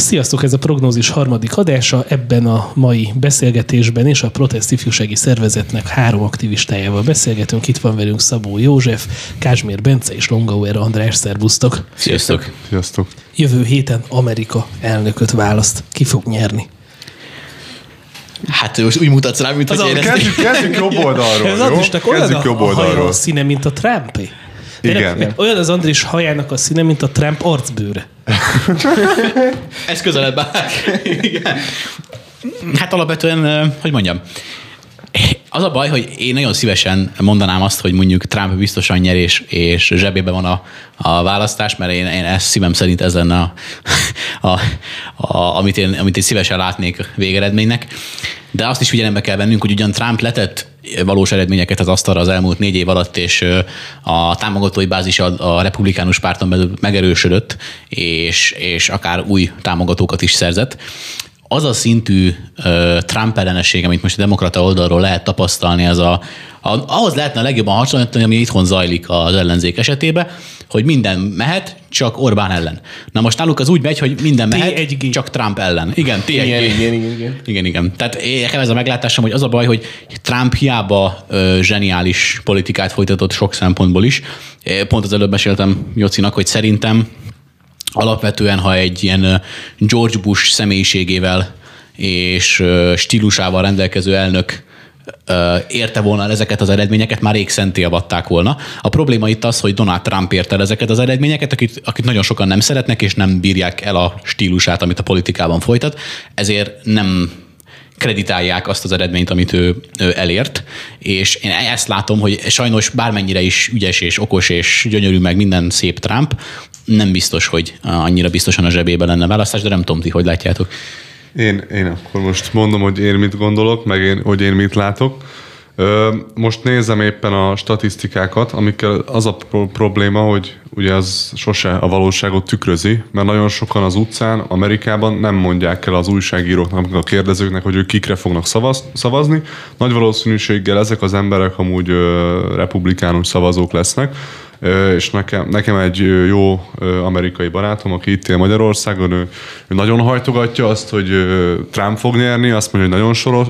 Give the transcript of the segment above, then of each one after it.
Sziasztok, ez a prognózis harmadik adása. Ebben a mai beszélgetésben és a Protest Ifjúsági Szervezetnek három aktivistájával beszélgetünk. Itt van velünk Szabó József, Kázsmér Bence és Longauer András. Szervusztok! Sziasztok! Sziasztok! Jövő héten Amerika elnököt választ. Ki fog nyerni? Hát most úgy mutatsz rá, mint Az hogy én a, ezt... kezdjük, kezdjük jobb oldalról, jó? Kezdjük a, jobb oldalról. a színe, mint a Trumpé. Igen. Tényleg, Olyan az Andris hajának a színe, mint a Trump arcbőre. Ez közelebb áll. Igen. Hát alapvetően, hogy mondjam, az a baj, hogy én nagyon szívesen mondanám azt, hogy mondjuk Trump biztosan nyer és, és zsebében van a, a választás, mert én, én ezt szívem szerint ez lenne a, a, a, amit, én, amit én szívesen látnék végeredménynek. De azt is figyelembe kell vennünk, hogy ugyan Trump letett valós eredményeket az asztalra az elmúlt négy év alatt, és a támogatói bázis a, a republikánus párton belül megerősödött, és, és akár új támogatókat is szerzett az a szintű uh, Trump ellenesség, amit most a demokrata oldalról lehet tapasztalni, az a, a, ahhoz lehetne a legjobban hasonlítani, ami itthon zajlik az ellenzék esetében, hogy minden mehet, csak Orbán ellen. Na most náluk az úgy megy, hogy minden mehet, T1G. csak Trump ellen. Igen, T1G. Igen, igen, igen, igen. Igen, igen. Tehát nekem ez a meglátásom, hogy az a baj, hogy Trump hiába ö, zseniális politikát folytatott sok szempontból is. Pont az előbb meséltem Jocinak, hogy szerintem alapvetően, ha egy ilyen George Bush személyiségével és stílusával rendelkező elnök érte volna ezeket az eredményeket, már rég szentélvatták volna. A probléma itt az, hogy Donald Trump érte el ezeket az eredményeket, akit, akit nagyon sokan nem szeretnek, és nem bírják el a stílusát, amit a politikában folytat, ezért nem kreditálják azt az eredményt, amit ő, ő elért, és én ezt látom, hogy sajnos bármennyire is ügyes és okos és gyönyörű meg minden szép Trump, nem biztos, hogy annyira biztosan a zsebében lenne választás, de nem tudom ti, hogy látjátok. Én, én akkor most mondom, hogy én mit gondolok, meg én, hogy én mit látok. Most nézem éppen a statisztikákat, amikkel az a pro- probléma, hogy ugye az sose a valóságot tükrözi, mert nagyon sokan az utcán, Amerikában nem mondják el az újságíróknak, a kérdezőknek, hogy ők kikre fognak szavaz, szavazni. Nagy valószínűséggel ezek az emberek amúgy ö, republikánus szavazók lesznek, és nekem, nekem egy jó amerikai barátom, aki itt él Magyarországon, ő, ő nagyon hajtogatja azt, hogy Trump fog nyerni, azt mondja, hogy nagyon soros,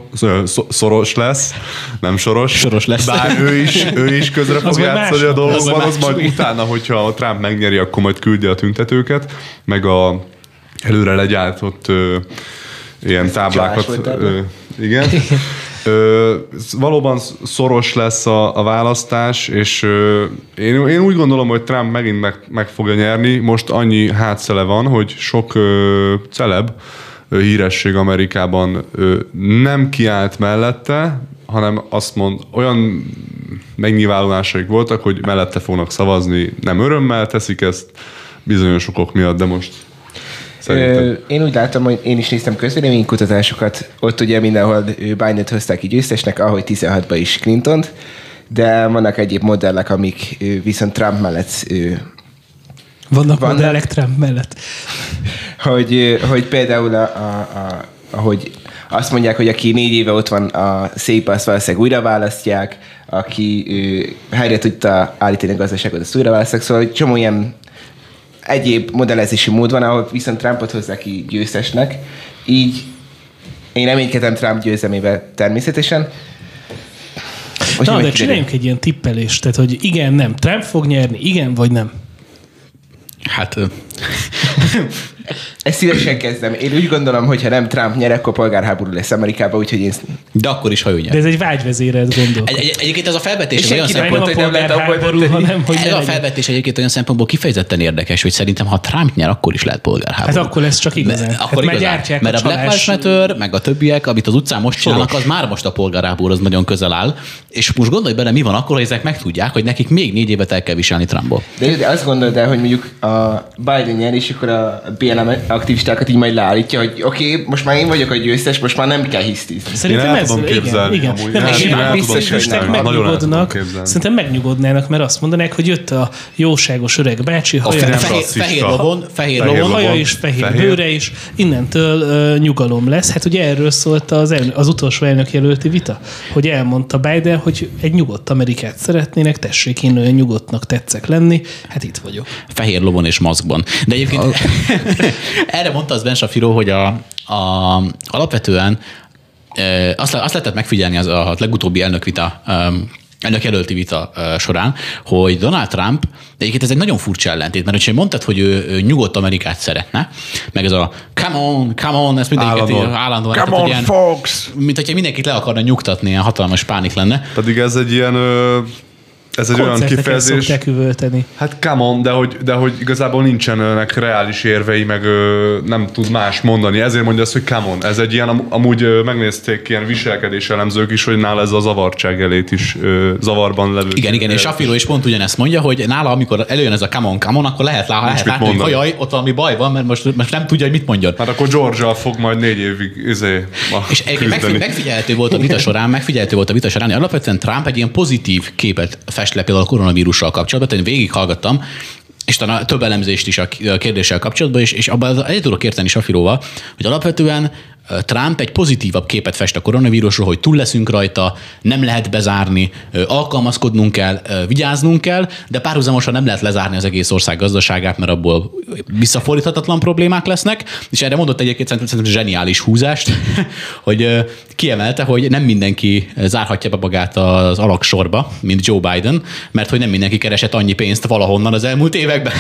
szoros lesz, nem soros. Soros lesz. Bár ő is, ő is közre fog játszani a dolgokban, az az majd utána, hogyha a Trump megnyeri, akkor majd küldi a tüntetőket, meg a előre legyártott ö, ilyen táblákat. Ö, igen. Ö, valóban szoros lesz a, a választás, és ö, én, én úgy gondolom, hogy Trump megint meg, meg fogja nyerni. Most annyi hátszele van, hogy sok ö, celeb ö, híresség Amerikában ö, nem kiállt mellette, hanem azt mond, olyan megnyilvánulásaik voltak, hogy mellette fognak szavazni. Nem örömmel teszik ezt, bizonyos okok miatt, de most szerintem. Ö, Én úgy látom, hogy én is néztem közvéleménykutatásokat, ott ugye mindenhol Biden-t hozták ki győztesnek, ahogy 16-ban is clinton de vannak egyéb modellek, amik viszont Trump mellett, Vannak Vannak. modellek Trump mellett. hogy, hogy például a, a, a, ahogy azt mondják, hogy aki négy éve ott van a szép, azt valószínűleg újra választják, aki ö, helyre tudta állítani a gazdaságot, azt újra választják, szóval hogy csomó ilyen egyéb modellezési mód van, ahol viszont Trumpot hozzák ki győztesnek, így én reménykedem Trump győzelmével természetesen. Most Na, de csináljunk egy ilyen tippelést, tehát hogy igen, nem. Trump fog nyerni, igen vagy nem. Hát Ezt szívesen kezdem. Én úgy gondolom, hogy ha nem Trump nyer, akkor polgárháború lesz Amerikában, úgyhogy én... de akkor is, ha ő nyer. De ez egy vágyvezérelt gondol. Egy, egy, egyébként ez a felvetés És olyan szempont, hogy nem lehet dönteni. hanem hogy ez a felvetés egyébként olyan szempontból kifejezetten érdekes, hogy szerintem ha Trump nyer, akkor is lehet polgárháború. Hát akkor lesz csak igazán. Mert, Hát akkor már igazán. Mert a a, Black Lives Matter, meg a többiek, amit az utcán most csinálnak, az már most a polgárháború, az nagyon közel áll. És most gondolj bele, mi van akkor, hogy ezek megtudják, hogy nekik még négy évet el kell viselni Trumpból. De, de azt gondolod el, hogy mondjuk a Biden nyer, és akkor a BLM aktivistákat így majd leállítja, hogy oké, okay, most már én vagyok a győztes, most már nem kell hisztizni. Szerintem Én el ez, tudom igen, képzelni igen. amúgy. Nem, és én el tudom biztos, hogy képzelni. meg Nagyon el tudom megnyugodnak. Szerintem megnyugodnának, mert azt mondanák, hogy jött a jóságos öreg bácsi, A haja, fehér, fehér lovon, fehér lovon, haja is, fehér, Fehér. bőre is, innentől uh, nyugalom lesz. Hát ugye erről szólt az, elnök, az utolsó elnök jelölti vita, hogy elmondta Biden, hogy egy nyugodt Amerikát szeretnének, tessék, én olyan nyugodtnak tetszek lenni, hát itt vagyok. fehér lovon és maszkban. De egyébként Erre mondta az Ben Shapiro, hogy a, a, alapvetően azt, azt lehetett megfigyelni az a legutóbbi elnökvita elnök jelölti vita során, hogy Donald Trump, de egyébként ez egy nagyon furcsa ellentét, mert hogyha mondtad, hogy ő, ő nyugodt Amerikát szeretne, meg ez a come on, come on, ez mindenkiket Állandóan. állandóan, Come tehát, on, ilyen, folks! mint hogyha mindenkit le akarna nyugtatni, ilyen hatalmas pánik lenne. Pedig ez egy ilyen, ö, ez egy olyan kifejezés. üvölteni. Hát come on, de hogy, de hogy igazából nincsenek reális érvei, meg ö, nem tud más mondani. Ezért mondja azt, hogy come on. Ez egy ilyen, am- amúgy ö, megnézték ilyen viselkedés elemzők is, hogy nála ez a zavartság elét is ö, zavarban levő. Igen, igen, és Shapiro is pont ugyanezt mondja, hogy nála, amikor előjön ez a come on, come on, akkor lehet, lá, lehet látni, hogy jaj, ott valami baj van, mert most, most nem tudja, hogy mit mondjon. Hát akkor Georgia fog majd négy évig izé, ma És egyébként megfigyelhető volt a vita során, megfigyelhető volt a vita során, hogy alapvetően Trump egy ilyen pozitív képet fest le például a koronavírussal kapcsolatban, tehát én végighallgattam, és talán több elemzést is a kérdéssel kapcsolatban, és, és abban egyet tudok érteni Safiróval, hogy alapvetően Trump egy pozitívabb képet fest a koronavírusról, hogy túl leszünk rajta, nem lehet bezárni, alkalmazkodnunk kell, vigyáznunk kell, de párhuzamosan nem lehet lezárni az egész ország gazdaságát, mert abból visszafordíthatatlan problémák lesznek, és erre mondott egyébként szerintem, zseniális húzást, hogy kiemelte, hogy nem mindenki zárhatja be magát az alaksorba, mint Joe Biden, mert hogy nem mindenki keresett annyi pénzt valahonnan az elmúlt években.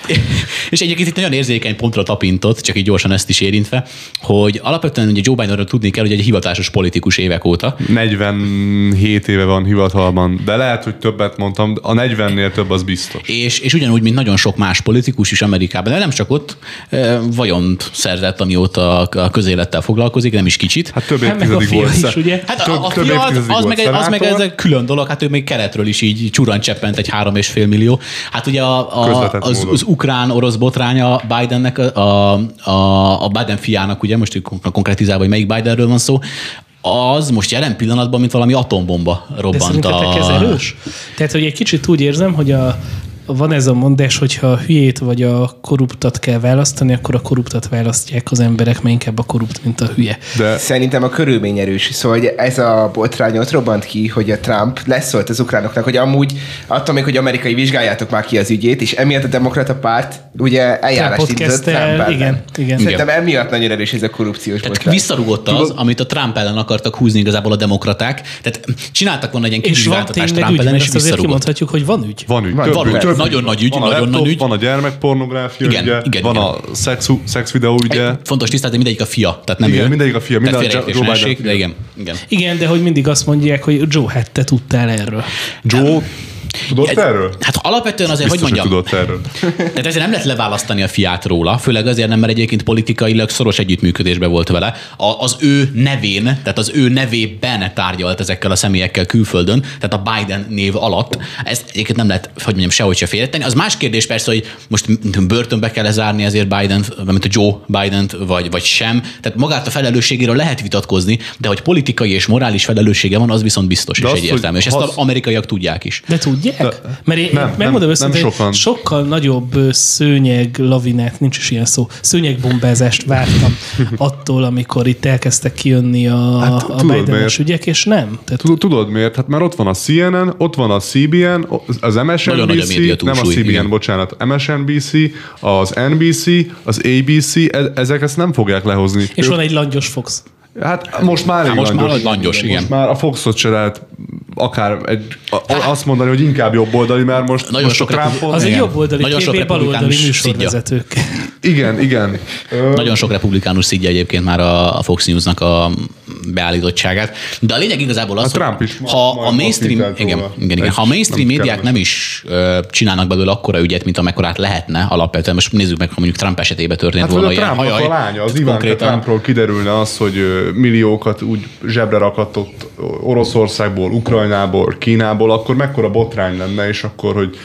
és egyébként itt nagyon érzékeny pontra tapintott, csak így gyorsan ezt is érintve, hogy alapvetően ugye Joe Bidenről tudni kell, hogy egy hivatásos politikus évek óta, 47 éve van hivatalban, de lehet, hogy többet mondtam, a 40-nél több az biztos. és, és ugyanúgy, mint nagyon sok más politikus is Amerikában, de nem csak ott, eh, vagyont szerzett, amióta a közélettel foglalkozik, nem is kicsit. Hát több Hát évtizedig fia volt. is, ugye? Hát több- a, a több fia az, az, meg, az meg ez egy külön dolog, hát ő még keletről is így csurant cseppent egy három és fél millió. Hát ugye a, a, az, az ukrán-orosz botránya Bidennek, a, a, a Biden fiának, ugye most konkrétizálva, hogy melyik Bidenről van szó, az most jelen pillanatban, mint valami atombomba De robbant ez a... erős? Tehát, hogy egy kicsit úgy érzem, hogy a, van ez a mondás, hogy ha a hülyét vagy a korruptat kell választani, akkor a korruptat választják az emberek, mert inkább a korrupt, mint a hülye. De Szerintem a körülmény erős. Szóval hogy ez a botrány ott robbant ki, hogy a Trump leszólt az ukránoknak, hogy amúgy attól még, hogy amerikai vizsgáljátok már ki az ügyét, és emiatt a demokrata párt ugye eljárást indított el, igen, igen. Szerintem emiatt nagyon erős ez a korrupciós Tehát botrány. visszarugott az, amit a Trump ellen akartak húzni igazából a demokraták. Tehát csináltak volna egy ilyen És van Trump ellen, és azt azért kimondhatjuk, hogy van ügy. van ügy. Van- több, van ügy. több Nagyon nagy ügy, van a nagyon laptop, nagy ügy. Van a gyermekpornográfia Igen, ügye, igen, van igen. a szex, szex videó ügye. Fontos tisztázni, mindegyik a fia, tehát nem Igen, ő. mindegyik a fia, Tehát minden a Joe Biden de igen, igen. Igen, de hogy mindig azt mondják, hogy Joe, hát te tudtál erről. Joe, tudod erről? Hát alapvetően azért, Biztos, hogy hogy mondjam, tudod erről. tehát ezért nem lehet leválasztani a fiát róla, főleg azért nem, mert egyébként politikailag szoros együttműködésben volt vele. A, az ő nevén, tehát az ő nevében tárgyalt ezekkel a személyekkel külföldön, tehát a Biden név alatt. Ezt egyébként nem lehet, hogy mondjam, sehogy se félretenni. Az más kérdés persze, hogy most börtönbe kell zárni ezért Biden, mint a Joe biden vagy, vagy sem. Tehát magát a felelősségéről lehet vitatkozni, de hogy politikai és morális felelőssége van, az viszont biztos De és az, egyértelmű. És hogy ezt az- amerikaiak tudják is. De tudják? De- Mert én nem, megmondom nem- őszintén, nem sokan. sokkal nagyobb szőnyeg lavinát, nincs is ilyen szó, szőnyegbombázást vártam attól, amikor itt elkezdtek kijönni a, Hát, a tudod Biden-es miért? ügyek, és nem. Tehát Tudod, miért? Hát mert ott van a CNN, ott van a CBN, az MSNBC, nem a CBN, igen. bocsánat, MSNBC, az NBC, az ABC, e- ezek ezt nem fogják lehozni. és van egy langyos Fox. Hát most már elég most már langyos. langyos, igen. Most már a Foxot se lehet akár egy, a, azt mondani, hogy inkább jobb oldali, mert most, Nagyon most sok Trumpot... Az egy Igen. jobb oldali Nagyon sok baloldali műsorvezetők. Igen, igen. Nagyon sok republikánus szidja egyébként már a, a Fox News-nak a beállítottságát. De a lényeg igazából az, A Trump hogy ma- ha a mainstream, igen, igen, igen, ha a mainstream nem médiák nem is ö, csinálnak belőle akkora ügyet, mint amekkorát lehetne alapvetően. Most nézzük meg, ha mondjuk Trump esetében történt Hát volna a ilyen. Trumpnak a lánya, az Ivanka konkrétan- Trumpról kiderülne az, hogy milliókat úgy zsebre rakatott Oroszországból, Ukrajnából, Kínából, akkor mekkora botrány lenne, és akkor, hogy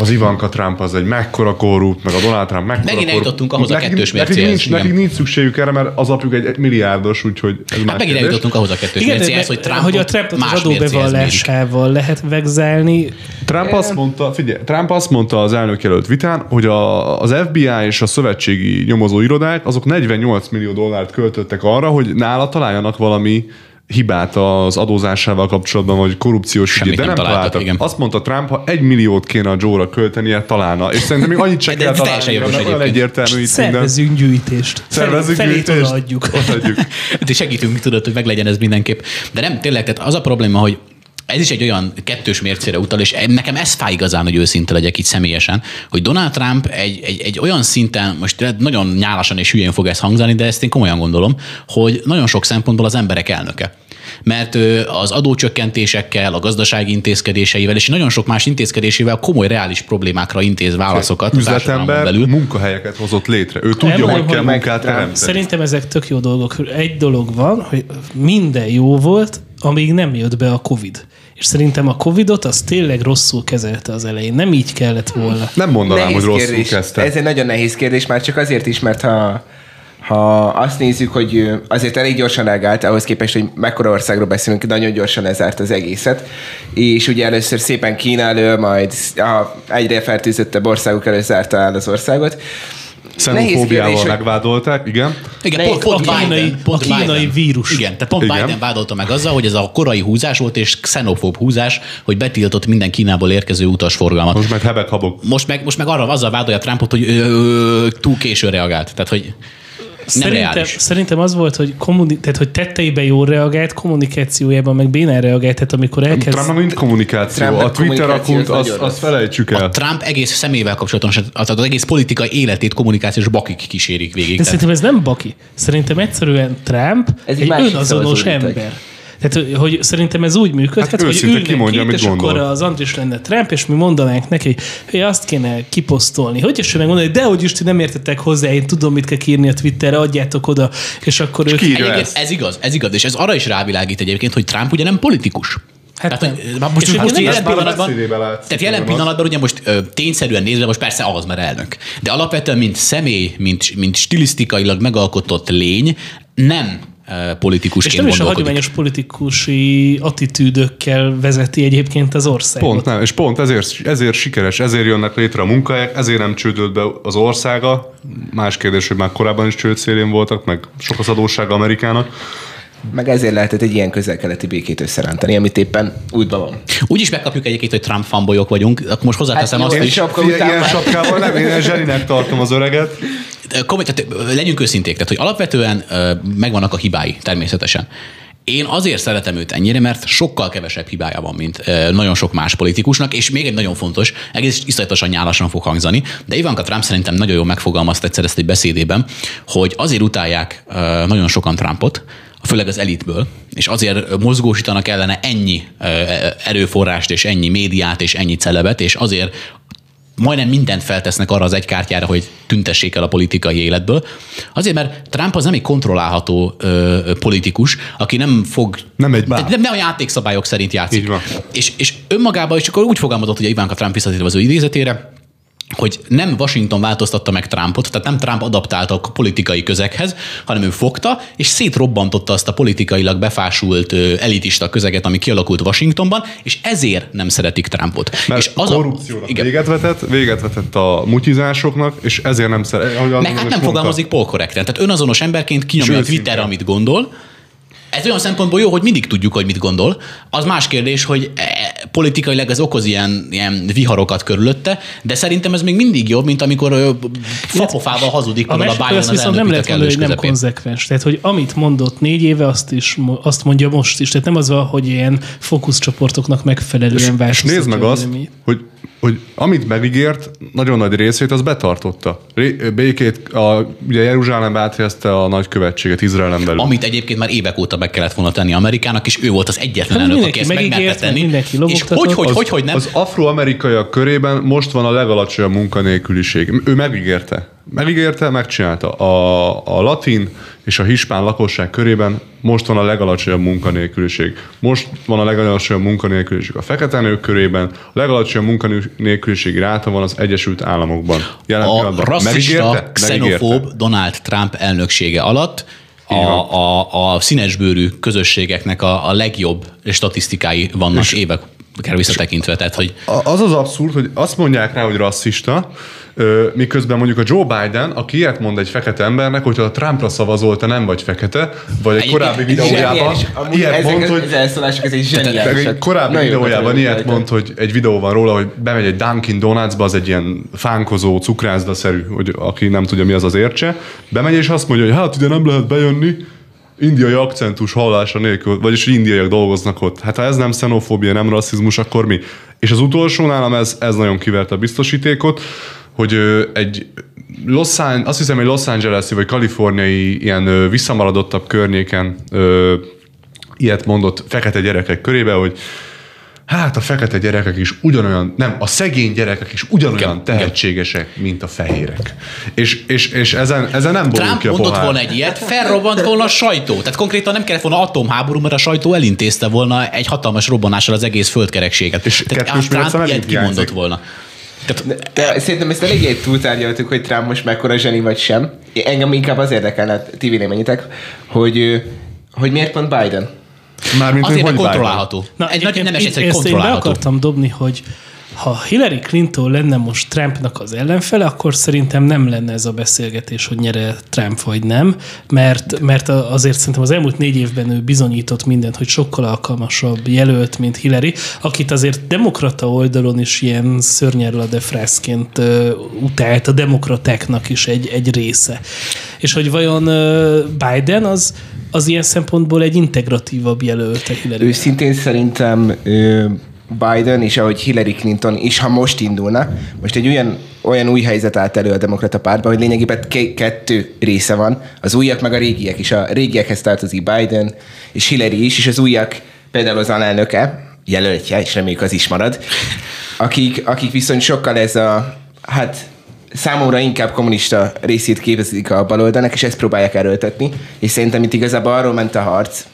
az Ivanka Trump az egy mekkora korrupt, meg a Donald Trump mekkora Megint korrupt. eljutottunk ahhoz a Nekik- kettős nekik mércéhez, nincs, igen. nekik nincs szükségük erre, mert az apjuk egy, egy milliárdos, úgyhogy ez más Hát megint kérdés. eljutottunk ahhoz a kettős Igen, mércéhez, hogy hogy, Trumpot hogy a Trumpot az más mérik. adóbevallásával lehet vegzálni. Trump azt mondta, figyelj, Trump azt mondta az elnök jelölt vitán, hogy a, az FBI és a szövetségi nyomozó irodák azok 48 millió dollárt költöttek arra, hogy nála találjanak valami hibát az adózásával kapcsolatban, vagy korrupciós Semmit ügyét, de nem nem, találtak, találtak. igen. Azt mondta Trump, ha egy milliót kéne a Joe-ra költenie, találna. És szerintem még annyit se De kell ez teljesen találni, egyébként. egyértelmű itt minden. Szervezünk gyűjtést. Szervezünk Felét gyűjtést. odaadjuk. Odaadjuk. De segítünk, tudod, hogy meglegyen ez mindenképp. De nem, tényleg, tehát az a probléma, hogy ez is egy olyan kettős mércére utal, és nekem ez fáj igazán, hogy őszinte legyek itt személyesen, hogy Donald Trump egy, egy, egy olyan szinten, most nagyon nyálasan és hülyén fog ez hangzani, de ezt én komolyan gondolom, hogy nagyon sok szempontból az emberek elnöke. Mert ő az adócsökkentésekkel, a gazdasági intézkedéseivel és nagyon sok más intézkedésével komoly reális problémákra intéz válaszokat Üzletember belül. munkahelyeket hozott létre. Ő tudja, Ember, hogy kell munkát teremteni. Szerintem ezek tök jó dolgok. Egy dolog van, hogy minden jó volt, amíg nem jött be a Covid. És szerintem a Covidot az tényleg rosszul kezelte az elején. Nem így kellett volna. Nem mondanám, hogy rosszul kérdés. kezdte. Ez egy nagyon nehéz kérdés, már csak azért is, mert ha, ha azt nézzük, hogy azért elég gyorsan reagált, ahhoz képest, hogy mekkora országról beszélünk, nagyon gyorsan lezárt az egészet. És ugye először szépen Kína elől, majd a egyre fertőzöttebb országok elől zárta el az országot. Xenofóbiával megvádolták, igen. Igen, Nehéz- pont, pont a kínai- Biden, pont a kínai Biden. vírus. Igen, tehát pont Igen. Biden vádolta meg azzal, hogy ez a korai húzás volt, és xenofób húzás, hogy betiltott minden Kínából érkező utasforgalmat. Most meg hebek habok. Most meg, most meg arra azzal vádolja Trumpot, hogy ö, ö, túl későn reagált. Tehát, hogy Szerintem, reális. szerintem az volt, hogy, kommuni- tehát, hogy tetteiben jól reagált, kommunikációjában meg bénán reagált, tehát amikor elkezd... Trumpnak nincs kommunikáció. Trumpnak A Twitter az azt az rossz. felejtsük el. Trump egész szemével kapcsolatosan, az, az egész politikai életét kommunikációs bakik kísérik végig. De Tehát, szerintem ez nem baki. Szerintem egyszerűen Trump Ez egy egy önazonos ember. Tehát, hogy szerintem ez úgy működhet, Hát hogy ülnek kimondja, itt, és gondol. akkor az Andris lenne Trump, és mi mondanánk neki, hogy azt kéne kiposztolni. Hogy is megmondani, de hogy is ti nem értetek hozzá, én tudom, mit kell írni a Twitterre, adjátok oda, és akkor ők... Egyébként ezt. ez igaz, ez igaz, és ez arra is rávilágít egyébként, hogy Trump ugye nem politikus. Hát tehát, nem. hogy, már most, És most, jelen már pillanatban, tehát jelen pillanatban ugye most ö, tényszerűen nézve, most persze az, mert elnök. De alapvetően, mint személy, mint, mint stilisztikailag megalkotott lény, nem ö, És politikusként nem is a hagyományos politikusi attitűdökkel vezeti egyébként az országot. Pont nem, és pont ezért, ezért sikeres, ezért jönnek létre a munkahelyek, ezért nem csődölt be az országa. Más kérdés, hogy már korábban is csőd szélén voltak, meg sok az adóssága Amerikának. Meg ezért lehetett egy ilyen közel-keleti békét összerántani, amit éppen útban van. Úgy is megkapjuk egyébként, hogy Trump fanbolyok vagyunk, akkor most hozzáteszem Hát azt jó, is. sapka Ilyen, után ilyen már- sapkával nem, én zseninek tartom az öreget. Komoly, tehát legyünk őszinték, tehát hogy alapvetően megvannak a hibái természetesen. Én azért szeretem őt ennyire, mert sokkal kevesebb hibája van, mint nagyon sok más politikusnak, és még egy nagyon fontos, egész iszonyatosan nyálasan fog hangzani, de Ivanka Trump szerintem nagyon jól megfogalmazta egyszer ezt egy beszédében, hogy azért utálják nagyon sokan Trumpot, főleg az elitből, és azért mozgósítanak ellene ennyi erőforrást, és ennyi médiát, és ennyi celebet, és azért majdnem mindent feltesznek arra az egy kártyára, hogy tüntessék el a politikai életből. Azért, mert Trump az nem egy kontrollálható ö, politikus, aki nem fog... Nem egy báb. nem, nem a játékszabályok szerint játszik. Így van. És, és önmagában, és akkor úgy fogalmazott, hogy Ivanka Trump visszatérve az ő idézetére, hogy nem Washington változtatta meg Trumpot, tehát nem Trump adaptálta a politikai közeghez, hanem ő fogta, és szétrobbantotta azt a politikailag befásult elitista közeget, ami kialakult Washingtonban, és ezért nem szeretik Trumpot. Mert és az a korrupciónak igen. véget vetett, véget vetett a mutizásoknak, és ezért nem szeret. ahogy az Meg hát nem fogalmazik polkorrekten. Tehát önazonos emberként kinyomja a. Twitterre, amit gondol. Ez olyan szempontból jó, hogy mindig tudjuk, hogy mit gondol. Az más kérdés, hogy politikailag ez okoz ilyen, ilyen viharokat körülötte, de szerintem ez még mindig jobb, mint amikor fapofával hazudik A például a Biden az viszont nem lehet mondani, hogy nem konzekvens. Tehát, hogy amit mondott négy éve, azt is azt mondja most is. Tehát nem az van, hogy ilyen fókuszcsoportoknak megfelelően És változtatja nézd meg azt, hogy, hogy amit megígért, nagyon nagy részét az betartotta. Békét, a, ugye Jeruzsálembe áthelyezte a nagykövetséget Izraelen belül. Amit egyébként már évek óta meg kellett volna tenni Amerikának, és ő volt az egyetlen Hát elnök, mindenki aki ezt meg megígért, meg tenni. És hogy, hogy, az, hogy, hogy nem? Az afroamerikaiak körében most van a legalacsonyabb munkanélküliség. Ő megígérte. Megígérte, megcsinálta. A, a latin és a hispán lakosság körében most van a legalacsonyabb munkanélküliség. Most van a legalacsonyabb munkanélküliség a fekete nők körében, a legalacsonyabb munkanélküliségi ráta van az Egyesült Államokban. Jelen a rasszista, Megígérte? xenofób Megígérte. Donald Trump elnöksége alatt a, a, a színesbőrű közösségeknek a, a legjobb statisztikái vannak évek kell visszatekintve. Tehát, hogy Az az abszurd, hogy azt mondják rá, hogy rasszista, miközben mondjuk a Joe Biden, aki ilyet mond egy fekete embernek, hogyha a Trumpra szavazol, te nem vagy fekete, vagy egy korábbi videójában ilyet mond, hogy az elszólások, ez egy zseniális. egy korábbi videójában ilyet mond, hogy egy videó van róla, hogy bemegy egy Dunkin Donutsba, az egy ilyen fánkozó, cukrászda-szerű, hogy aki nem tudja mi az az ércse, bemegy és azt mondja, hogy hát ide nem lehet bejönni, indiai akcentus hallása nélkül, vagyis indiaiak dolgoznak ott. Hát ha ez nem xenofóbia, nem rasszizmus, akkor mi? És az utolsó nálam ez, ez nagyon kiverte a biztosítékot, hogy egy Los An- azt hiszem, egy Los Angeles-i vagy kaliforniai ilyen visszamaradottabb környéken ilyet mondott fekete gyerekek körébe, hogy hát a fekete gyerekek is ugyanolyan, nem, a szegény gyerekek is ugyanolyan Igen, tehetségesek, mint a fehérek. És, és, és ezen, ezen nem Trump ki a mondott pohár. volna egy ilyet, felrobbant volna a sajtó. Tehát konkrétan nem kellett volna atomháború, mert a sajtó elintézte volna egy hatalmas robbanással az egész földkerekséget. És Tehát Trump ilyet kimondott volna. Tehát, De szerintem ezt eléggé túltárgyaltuk, hogy Trump most mekkora zseni vagy sem. Engem inkább az érdekelne, ti véleményitek, hogy, hogy miért pont Biden? Mármint, azért, hogy kontrollálható. Na, egy nagy egyébként nemes itt egyszer ezt én be kontrollálható. akartam dobni, hogy ha Hillary Clinton lenne most Trumpnak az ellenfele, akkor szerintem nem lenne ez a beszélgetés, hogy nyere Trump vagy nem, mert, mert azért szerintem az elmúlt négy évben ő bizonyított mindent, hogy sokkal alkalmasabb jelölt, mint Hillary, akit azért demokrata oldalon is ilyen szörnyerül a defrászként ö, utált a demokratáknak is egy, egy része. És hogy vajon Biden az, az ilyen szempontból egy integratívabb jelölt a Hillary. Őszintén szerintem ö, Biden és ahogy Hillary Clinton is, ha most indulna, most egy olyan, olyan új helyzet állt elő a demokrata pártban, hogy lényegében ke- kettő része van, az újak meg a régiek is. A régiekhez tartozik Biden és Hillary is, és az újak például az alelnöke, jelöltje, és reméljük az is marad, akik, akik viszont sokkal ez a, hát számomra inkább kommunista részét képezik a baloldalnak, és ezt próbálják erőltetni, és szerintem itt igazából arról ment a harc,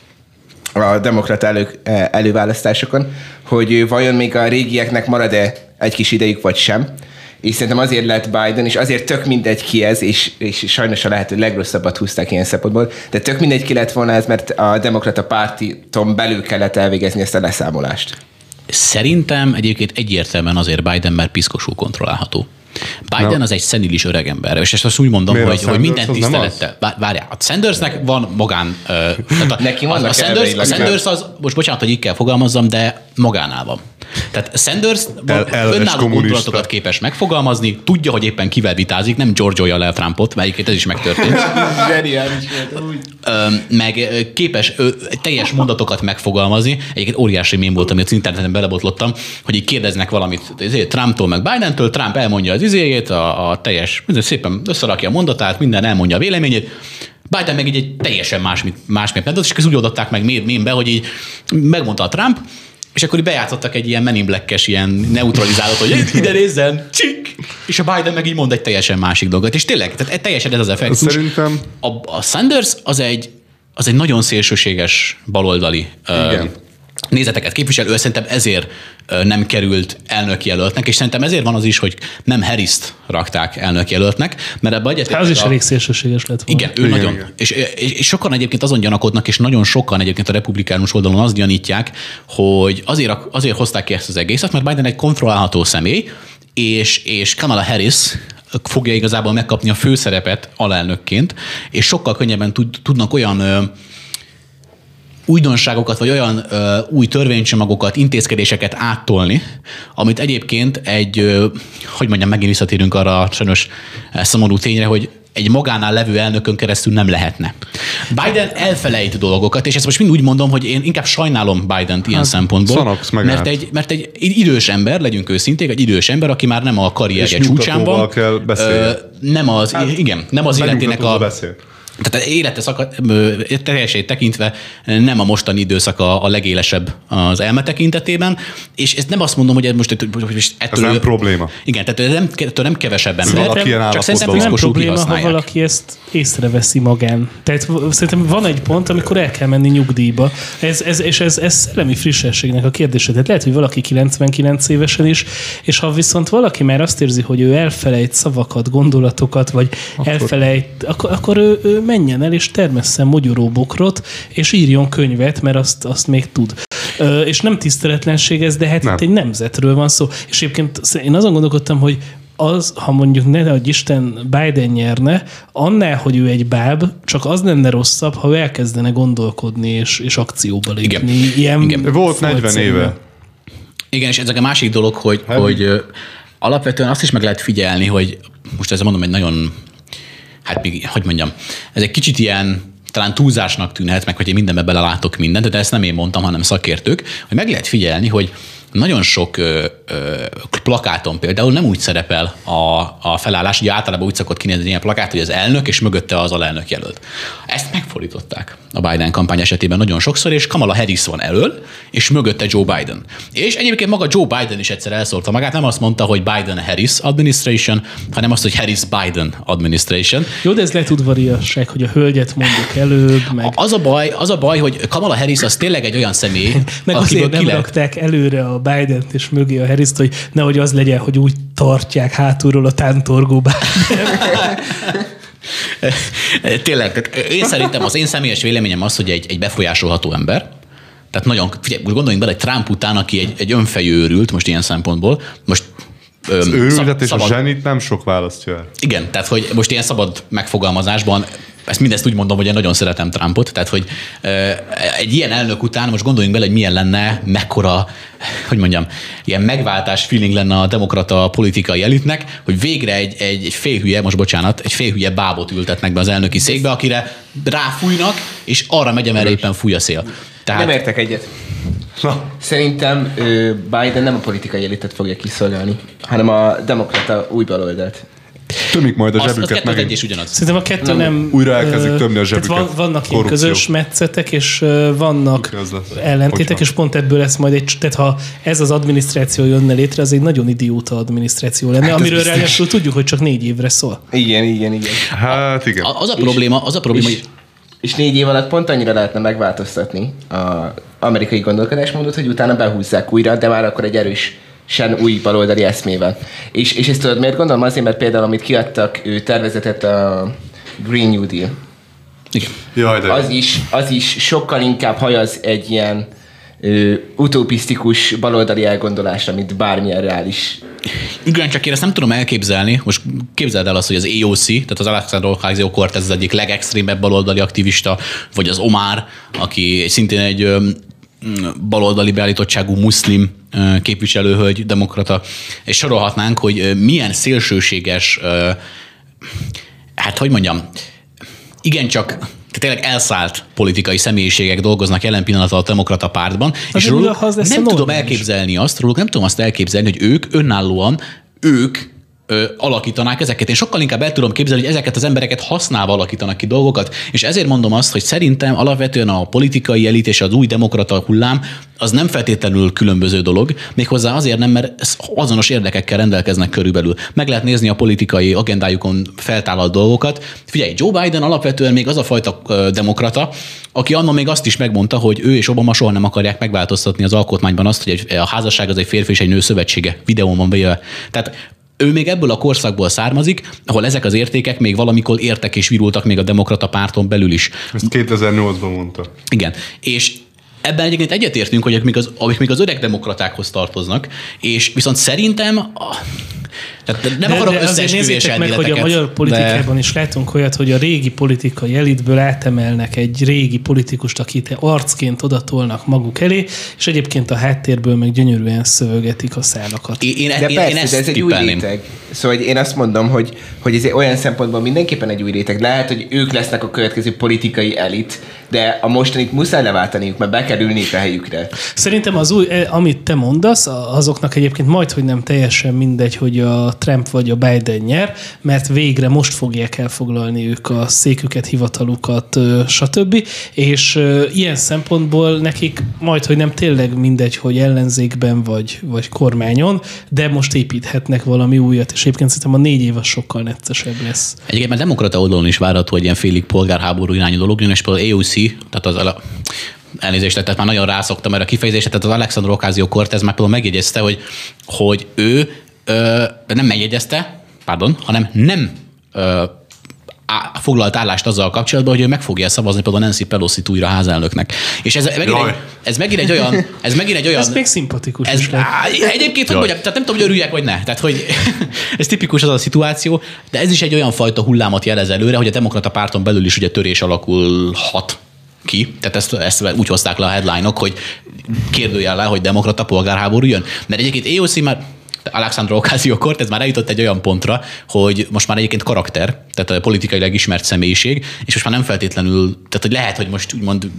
a demokrata elő, előválasztásokon, hogy vajon még a régieknek marad-e egy kis idejük, vagy sem. És szerintem azért lett Biden, és azért tök mindegy ki ez, és, és sajnos a lehető legrosszabbat húzták ilyen szempontból, de tök mindegy ki lett volna ez, mert a demokrata párton belül kellett elvégezni ezt a leszámolást. Szerintem egyébként egyértelműen azért Biden, mert piszkosul kontrollálható. Biden Na. az egy szenilis öregember, és ezt azt úgy mondom, Miért a hogy, hogy minden tisztelettel. Vá- Várjál, a Sandersnek van magán... Tehát a, Neki a, vannak a, Sanders, a Sanders az, most bocsánat, hogy így kell fogalmazzam, de magánál van. Tehát Sanders El- önálló gondolatokat képes megfogalmazni, tudja, hogy éppen kivel vitázik, nem George le Trumpot, mert egyébként ez is megtörtént. Zseniális meg képes ö, teljes mondatokat megfogalmazni. Egyébként óriási mém volt, amit az interneten belebotlottam, hogy így kérdeznek valamit ezért Trumptól, meg Bidentől, Trump elmondja az izéjét, a, a teljes, szépen összerakja a mondatát, minden elmondja a véleményét, Biden meg így egy teljesen másmit, másmit mondott, és ezt úgy oldották meg mé- mémbe, hogy így megmondta a Trump, és akkor így bejátszottak egy ilyen Men in Black-es, ilyen neutralizálót, hogy "Itt ide nézzen, csik! És a Biden meg így mond egy teljesen másik dolgot. És tényleg, tehát teljesen ez az effektus. Szerintem- A, a Sanders az egy, az egy nagyon szélsőséges baloldali ö, Igen. Nézeteket képvisel, ő szerintem ezért nem került elnökjelöltnek, és szerintem ezért van az is, hogy nem Harris-t rakták elnökjelöltnek, mert ebbe Hát az is a- elég szélsőséges lett volna. igen, ő Igen, nagyon. igen. És, és, és sokan egyébként azon gyanakodnak, és nagyon sokan egyébként a republikánus oldalon azt gyanítják, hogy azért, azért hozták ki ezt az egészet, mert Biden egy kontrollálható személy, és, és Kamala Harris fogja igazából megkapni a főszerepet alelnökként, és sokkal könnyebben tud, tudnak olyan újdonságokat, vagy olyan ö, új törvénycsomagokat, intézkedéseket áttolni, amit egyébként egy, ö, hogy mondjam, megint visszatérünk arra a sajnos szomorú tényre, hogy egy magánál levő elnökön keresztül nem lehetne. Biden elfelejt dolgokat, és ezt most mind úgy mondom, hogy én inkább sajnálom Bident ilyen hát, szempontból, mert egy, mert egy idős ember, legyünk őszinték, egy idős ember, aki már nem a karrierje csúcsán van, kell beszélni. nem az, hát, igen, nem az életének a, Beszél. Tehát élete szaka, teljesét tekintve nem a mostani időszak a, a legélesebb az elme tekintetében, és ezt nem azt mondom, hogy ez most hogy most ettől Ez nem ő- probléma. Igen, tehát nem, ettől nem kevesebb ember. Valaki ilyen csak szerintem nem probléma, ha valaki ezt észreveszi magán. Tehát szerintem van egy pont, amikor el kell menni nyugdíjba. Ez, ez, és ez, ez szellemi frissességnek a kérdése. Tehát lehet, hogy valaki 99 évesen is, és ha viszont valaki már azt érzi, hogy ő elfelejt szavakat, gondolatokat, vagy akkor... elfelejt, akkor, akkor ő, ő menjen el és termesszen mogyoróbokrot, és írjon könyvet, mert azt, azt még tud. Ö, és nem tiszteletlenség ez, de hát Nem. itt egy nemzetről van szó. És egyébként én azon gondolkodtam, hogy az, ha mondjuk ne adj Isten Biden nyerne, annál, hogy ő egy báb, csak az lenne rosszabb, ha ő elkezdene gondolkodni és, és akcióba lépni. Igen. Ilyen Igen. Volt 40 folytszerűen. éve. Igen, és ez a másik dolog, hogy, Hát- hogy ö, alapvetően azt is meg lehet figyelni, hogy most ezzel mondom egy nagyon, hát még, hogy mondjam, ez egy kicsit ilyen talán túlzásnak tűnhet, meg hogy én mindenbe belelátok mindent, de ezt nem én mondtam, hanem szakértők, hogy meg lehet figyelni, hogy nagyon sok ö, ö, plakáton például nem úgy szerepel a, a felállás, ugye általában úgy szokott kinézni ilyen plakát, hogy az elnök és mögötte az alelnök jelölt. Ezt megfordították a Biden kampány esetében nagyon sokszor, és Kamala Harris van elől, és mögötte Joe Biden. És egyébként maga Joe Biden is egyszer elszólta magát, nem azt mondta, hogy Biden-Harris administration, hanem azt, hogy Harris-Biden administration. Jó, de ez lehet udvariasság, hogy a hölgyet mondjuk előbb, meg, Az a baj, az a baj, hogy Kamala Harris az tényleg egy olyan személy, meg akiből azért nem rakták előre a Biden-t és mögé a harris hogy nehogy az legyen, hogy úgy tartják hátulról a tántorgó. Tényleg, tehát én szerintem az én személyes véleményem az, hogy egy, egy befolyásolható ember, tehát nagyon, figyelj, most gondoljunk bele egy Trump után, aki egy, egy önfejű most ilyen szempontból, most Az őrületet szab- és a szabad- zsenit nem sok választja el. Igen, tehát hogy most ilyen szabad megfogalmazásban, ezt mindezt úgy mondom, hogy én nagyon szeretem Trumpot, tehát hogy ö, egy ilyen elnök után most gondoljunk bele, hogy milyen lenne, mekkora, hogy mondjam, ilyen megváltás feeling lenne a demokrata politikai elitnek, hogy végre egy, egy, egy félhülye, most bocsánat, egy félhülye bábot ültetnek be az elnöki székbe, akire ráfújnak, és arra megy, amerre éppen fúj a szél. Tehát, Nem értek egyet. Na, Szerintem ö, Biden nem a politikai elitet fogja kiszolgálni, hanem a demokrata új baloldalt. tömik majd a az, az zsebüket kettő az egy megint. és ugyanaz. Szerintem a kettő nem... Nem, újra elkezdik tömni a zsebüket. Van, vannak ilyen Korrupció. közös metszetek, és vannak ellentétek, Hogyha. és pont ebből lesz majd egy... Tehát ha ez az adminisztráció jönne létre, az egy nagyon idióta adminisztráció lenne, Hát amiről ráadásul tudjuk, hogy csak négy évre szól. Igen, igen, igen. Hát igen. A- Az a probléma, az a probléma, És, hogy és négy év alatt pont annyira lehetne megváltoztatni az amerikai gondolkodásmódot, hogy utána behúzzák újra, de már akkor egy erős sen új baloldali eszmével. És, és ezt tudod, miért gondolom? Azért, mert például, amit kiadtak ő tervezetet a Green New Deal, igen. Jaj, de az is, az is sokkal inkább hajaz egy ilyen ö, utopisztikus baloldali elgondolásra, mint bármilyen reális. Igen, csak én ezt nem tudom elképzelni. Most képzeld el azt, hogy az AOC, tehát az Alexander Ocasio-Cortez az egyik legextrémebb baloldali aktivista, vagy az Omar, aki szintén egy baloldali beállítottságú muszlim képviselőhölgy, demokrata, és sorolhatnánk, hogy milyen szélsőséges, hát hogy mondjam, igencsak tényleg elszállt politikai személyiségek dolgoznak jelen pillanatban a demokrata pártban, és de róluk az nem tudom elképzelni azt, róluk nem tudom azt elképzelni, hogy ők önállóan, ők ö, alakítanák ezeket. Én sokkal inkább el tudom képzelni, hogy ezeket az embereket használva alakítanak ki dolgokat, és ezért mondom azt, hogy szerintem alapvetően a politikai elit és az új demokrata hullám az nem feltétlenül különböző dolog, méghozzá azért nem, mert azonos érdekekkel rendelkeznek körülbelül. Meg lehet nézni a politikai agendájukon feltállalt dolgokat. Figyelj, Joe Biden alapvetően még az a fajta demokrata, aki annak még azt is megmondta, hogy ő és Obama soha nem akarják megváltoztatni az alkotmányban azt, hogy a házasság az egy férfi és egy nő szövetsége. Videón van bejöve. Tehát ő még ebből a korszakból származik, ahol ezek az értékek még valamikor értek és virultak még a demokrata párton belül is. ezt 2008-ban mondta. Igen. És ebben egyébként egyetértünk, hogy amik még az, amik még az öreg demokratákhoz tartoznak, és viszont szerintem a, tehát nem De, akarok de összeesküvés meg, hogy a magyar politikában is látunk olyat, hogy a régi politikai elitből átemelnek egy régi politikust, akit arcként odatolnak maguk elé, és egyébként a háttérből meg gyönyörűen szövögetik a szálakat. Én, én, De én, persze, én ezt de ez egy új réteg. Szóval hogy én azt mondom, hogy, hogy ez olyan szempontból mindenképpen egy új réteg. Lehet, hogy ők lesznek a következő politikai elit, de a mostanit muszáj leváltaniuk, mert be kell ülniük a helyükre. Szerintem az új, eh, amit te mondasz, azoknak egyébként majd, hogy nem teljesen mindegy, hogy a Trump vagy a Biden nyer, mert végre most fogják elfoglalni ők a széküket, hivatalukat, stb. És ilyen szempontból nekik majd, hogy nem tényleg mindegy, hogy ellenzékben vagy, vagy kormányon, de most építhetnek valami újat, és egyébként szerintem a négy év az sokkal neccesebb lesz. Egyébként már demokrata oldalon is várható, hogy ilyen félig polgárháború irányú dolog és például AOC, tehát az ele- elnézést, tehát már nagyon rászoktam erre a kifejezésre, tehát az Alexander Ocasio-Cortez már például megjegyezte, hogy, hogy ő ö, nem megjegyezte, pardon, hanem nem ö, á- foglalt állást azzal kapcsolatban, hogy ő meg fogja szavazni például Nancy Pelosi-t újra házelnöknek. És ez megint, Jaj. egy, ez megint egy olyan, ez megint egy olyan, Ez még szimpatikus ez, is á, egyébként, hogy mondjam, tehát nem tudom, hogy örüljek vagy ne. Tehát, hogy ez tipikus az a szituáció, de ez is egy olyan fajta hullámot jelez előre, hogy a demokrata párton belül is ugye törés alakulhat ki. Tehát ezt, ezt úgy hozták le a headline-ok, hogy kérdőjel le, hogy demokrata polgárháború jön. Mert egyébként AOC már Alexandra Ocasio-Cortez már eljutott egy olyan pontra, hogy most már egyébként karakter, tehát politikailag ismert személyiség, és most már nem feltétlenül, tehát hogy lehet, hogy most úgymond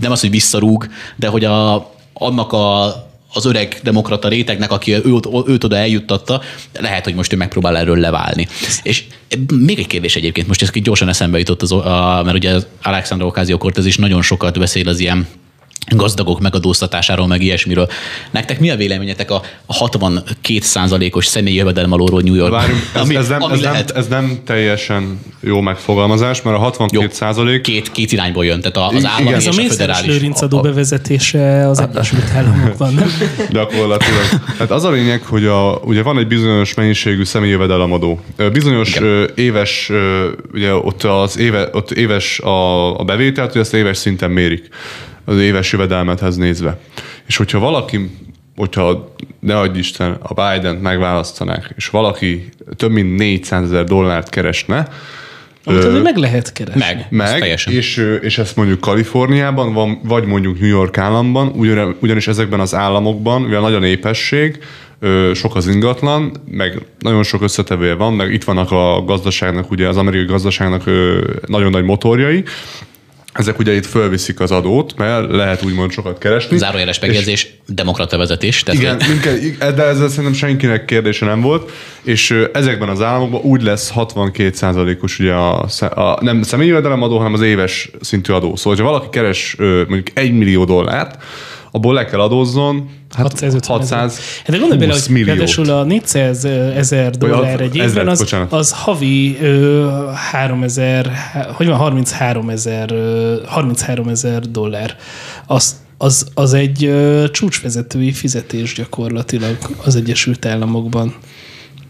nem az, hogy visszarúg, de hogy a, annak a, az öreg demokrata rétegnek, aki őt, őt oda eljuttatta, lehet, hogy most ő megpróbál erről leválni. És még egy kérdés egyébként, most ez gyorsan eszembe jutott, az, a, mert ugye Alexandra Ocasio-Cortez is nagyon sokat beszél az ilyen gazdagok megadóztatásáról, meg ilyesmiről. Nektek mi a véleményetek a 62 os személyi jövedelmalóról New Yorkban? Várjunk, ez, ami, ez, nem, ami ez, nem, lehet. ez nem teljesen jó megfogalmazás, mert a 62 százalék Két, két irányból jön, tehát az Igen. állami Ez és a a föderális. lőrincadó bevezetése az Egyesült Államokban, nem? Gyakorlatilag. Hát az a lényeg, hogy a, ugye van egy bizonyos mennyiségű személyi jövedelemadó. Bizonyos ö, éves, ugye ott az éve, ott éves a, a bevételt, hogy ezt éves szinten mérik az éves jövedelmethez nézve. És hogyha valaki hogyha ne adj Isten, a Biden megválasztanák, és valaki több mint 400 ezer dollárt keresne, Amit azért meg lehet keresni. Meg, ez meg, teljesen. és, és ezt mondjuk Kaliforniában van, vagy mondjuk New York államban, ugyan, ugyanis ezekben az államokban, mivel nagy a népesség, sok az ingatlan, meg nagyon sok összetevője van, meg itt vannak a gazdaságnak, ugye az amerikai gazdaságnak nagyon nagy motorjai, ezek ugye itt fölviszik az adót, mert lehet úgymond sokat keresni. Zárójeles megjegyzés, demokrata vezetés. Tehát Igen, hogy- minket, de ezzel szerintem senkinek kérdése nem volt, és ezekben az államokban úgy lesz 62%-os ugye a, a nem személyi jövedelemadó, hanem az éves szintű adó. Szóval, ha valaki keres mondjuk 1 millió dollárt, abból le kell adózzon hát 650 ezer. 600 Hát gondolj bele, 20 hogy milliót. ráadásul a 400 ezer dollár egy évben, az, bocsánat. az havi ö, 3000, hogy van, 33 ezer, ö, 33 ezer dollár. Az, az, az egy ö, csúcsvezetői fizetés gyakorlatilag az Egyesült Államokban.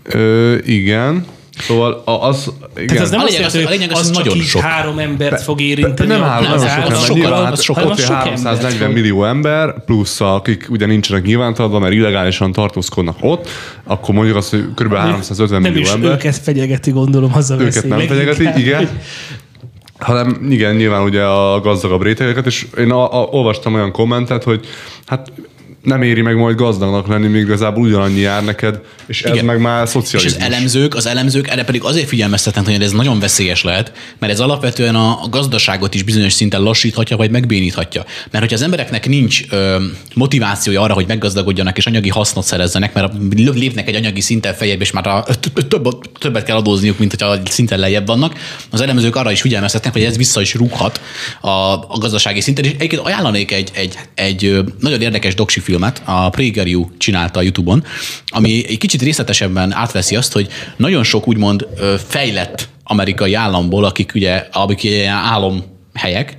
Ö, igen. Szóval az, igen. Tehát az nem A lényeg az- jelenti, hogy az, az hogy csak nagyon így sok. három embert fog érinteni. nem áll, nem az sok ember. az sokkal, Nyilván, az hát sokkal. ott Az egy sok 340 embert millió ember, plusz akik ugye nincsenek nyilvántartva, mert illegálisan tartózkodnak ott, akkor mondjuk azt, hogy kb. 350 nem millió is ember. őket fenyegeti, gondolom, az a őket nem fenyegeti, igen. Hanem igen, nyilván ugye a gazdagabb rétegeket, és én a, a, olvastam olyan kommentet, hogy hát nem éri meg majd gazdagnak lenni, még igazából ugyanannyi jár neked, és ez Igen. meg már És szocializmus. az elemzők, az elemzők erre pedig azért figyelmeztetnek, hogy ez nagyon veszélyes lehet, mert ez alapvetően a a gazdaságot is bizonyos szinten lassíthatja, vagy megbéníthatja. Mert hogyha az embereknek nincs ö, motivációja arra, hogy meggazdagodjanak és anyagi hasznot szerezzenek, mert lépnek egy anyagi szinten feljebb, és már a, több, többet kell adózniuk, mint hogyha szinten lejjebb vannak, az elemzők arra is figyelmeztetnek, hogy ez vissza is rúghat a, a gazdasági szinten. És egyébként ajánlanék egy, egy, egy ö, nagyon érdekes doksi filmet, a PragerU csinálta a YouTube-on, ami egy kicsit részletesebben átveszi azt, hogy nagyon sok úgymond fejlett amerikai államból, akik ugye, akik ilyen álomhelyek,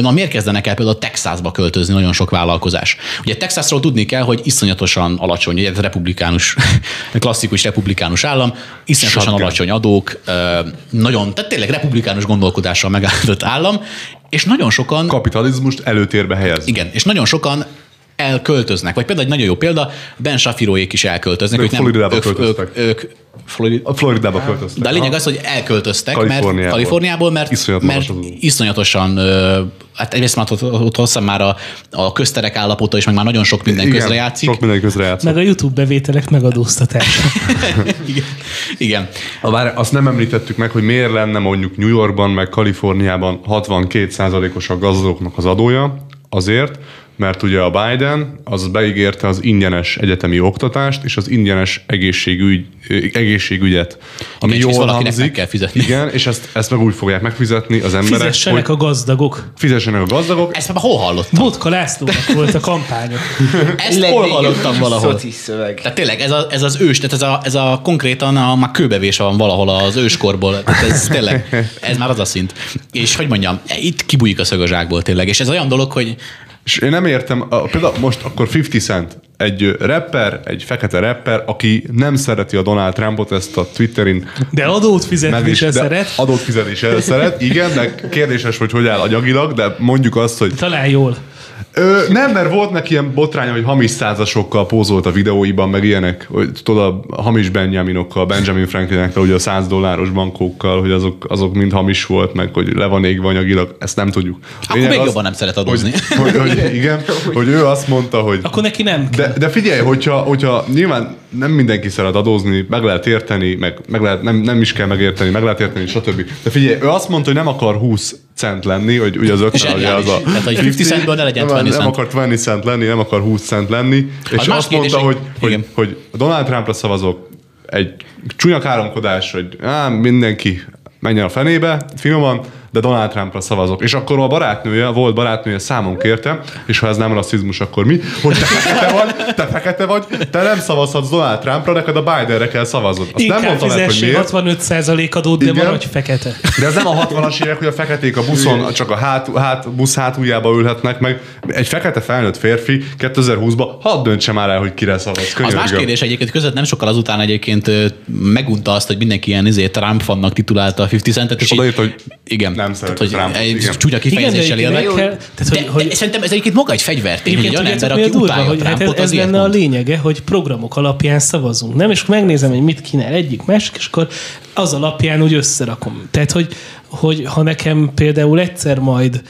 Na, miért kezdenek el például Texasba költözni nagyon sok vállalkozás? Ugye Texasról tudni kell, hogy iszonyatosan alacsony, ugye ez republikánus, klasszikus republikánus állam, iszonyatosan Shotgun. alacsony adók, nagyon, tehát tényleg republikánus gondolkodással megállított állam, és nagyon sokan kapitalizmust előtérbe helyez. igen, és nagyon sokan elköltöznek. Vagy például egy nagyon jó példa, Ben Shafiroék is elköltöznek. Ők Floridába ők, költöztek. Ők, ők, Florida, A Floridába költöztek. de a lényeg az, hogy elköltöztek, mert Kaliforniából. Kaliforniából, mert, Iszonyat mert iszonyatosan, hát egyrészt már ott, ott hosszan már a, a közterek állapota, és meg már nagyon sok minden Igen, közrejátszik. Sok minden közrejátszik. Meg a YouTube bevételek megadóztatása. Igen. Igen. A Várj, azt nem említettük meg, hogy miért lenne mondjuk New Yorkban, meg Kaliforniában 62%-os a gazdagoknak az adója. Azért, mert ugye a Biden az beígérte az ingyenes egyetemi oktatást és az ingyenes egészségügy, egészségügyet. Ami Igen, jól valakinek hangzik. meg kell fizetni. Igen, és ezt, ezt meg úgy fogják megfizetni az emberek, Fizessenek hogy a gazdagok. fizessenek a gazdagok. Ezt már hol hallottam? Botka Lászlónak volt a kampánya. Ezt hol hallottam valahol? Szöveg. Tehát tényleg ez a, ez az ős, tehát ez a, ez a konkrétan a, már kőbevés van valahol az őskorból. Tehát ez tényleg, ez már az a szint. És hogy mondjam, itt kibújik a szög a zsákból tényleg. És ez olyan dolog, hogy És én nem értem, a, például most akkor 50 Cent egy rapper, egy fekete rapper, aki nem szereti a Donald Trumpot, ezt a Twitterin De adót fizetni de szeret. Adót fizetni se szeret, igen, de kérdéses, hogy hogy áll anyagilag, de mondjuk azt, hogy Talán jól. Ö, nem, mert volt neki ilyen botránya, hogy hamis százasokkal pózolt a videóiban, meg ilyenek, hogy tudod, a hamis Benjaminokkal, Benjamin Franklinekkel, ugye a 100 dolláros bankókkal, hogy azok, azok mind hamis volt, meg hogy le van égve anyagilag, ezt nem tudjuk. Akkor lényeg még jobban nem szeret adózni. Hogy, hogy, hogy, igen, hogy ő azt mondta, hogy Akkor neki nem kell. de, de figyelj, hogyha, hogyha nyilván nem mindenki szeret adózni, meg lehet érteni, meg, meg lehet, nem, nem is kell megérteni, meg lehet érteni, stb. De figyelj, ő azt mondta, hogy nem akar 20 cent lenni, hogy ugye az 50 ugye az a... Tehát, hogy 50 centből ne legyen nem, 20 nem cent. akar 20 cent lenni, nem akar 20 cent lenni, és más azt mondta, hogy, hogy, hogy Donald Trumpra szavazok, egy csúnya káromkodás, hogy á, mindenki menjen a fenébe, finoman, de Donald Trumpra szavazok. És akkor a barátnője, a volt barátnője számon kérte, és ha ez nem rasszizmus, akkor mi? Hogy te fekete vagy, te fekete vagy, te nem szavazhatsz Donald Trumpra, neked a Bidenre kell szavaznod. Azt nem Inkább mondta meg, hogy miért. 65% adót, de Igen. maradj fekete. De ez nem a 60-as évek, hogy a feketék a buszon csak a hát, hát, busz hátuljába ülhetnek meg. Egy fekete felnőtt férfi 2020-ban hadd döntse már el, hogy kire szavaz. Az más Könyörgöm. kérdés egyébként között nem sokkal azután egyébként megunta azt, hogy mindenki ilyen izé, Trump fannak titulálta a 50 centet. És így- odaírta, hogy igen, nem tehát, szereti hogy egy igen. csúnya kifejezéssel Igen, de élve. tehát, de, hogy- de, hogy- szerintem ez egyébként maga egy fegyvertény, hogy egy olyan ember, a aki durva, utálja hogy hát ez, Trumpot, ez az ilyet lenne a mond. lényege, hogy programok alapján szavazunk, nem? És megnézem, hogy mit kínál egyik, másik, és akkor az alapján úgy összerakom. Tehát, hogy, hogy ha nekem például egyszer majd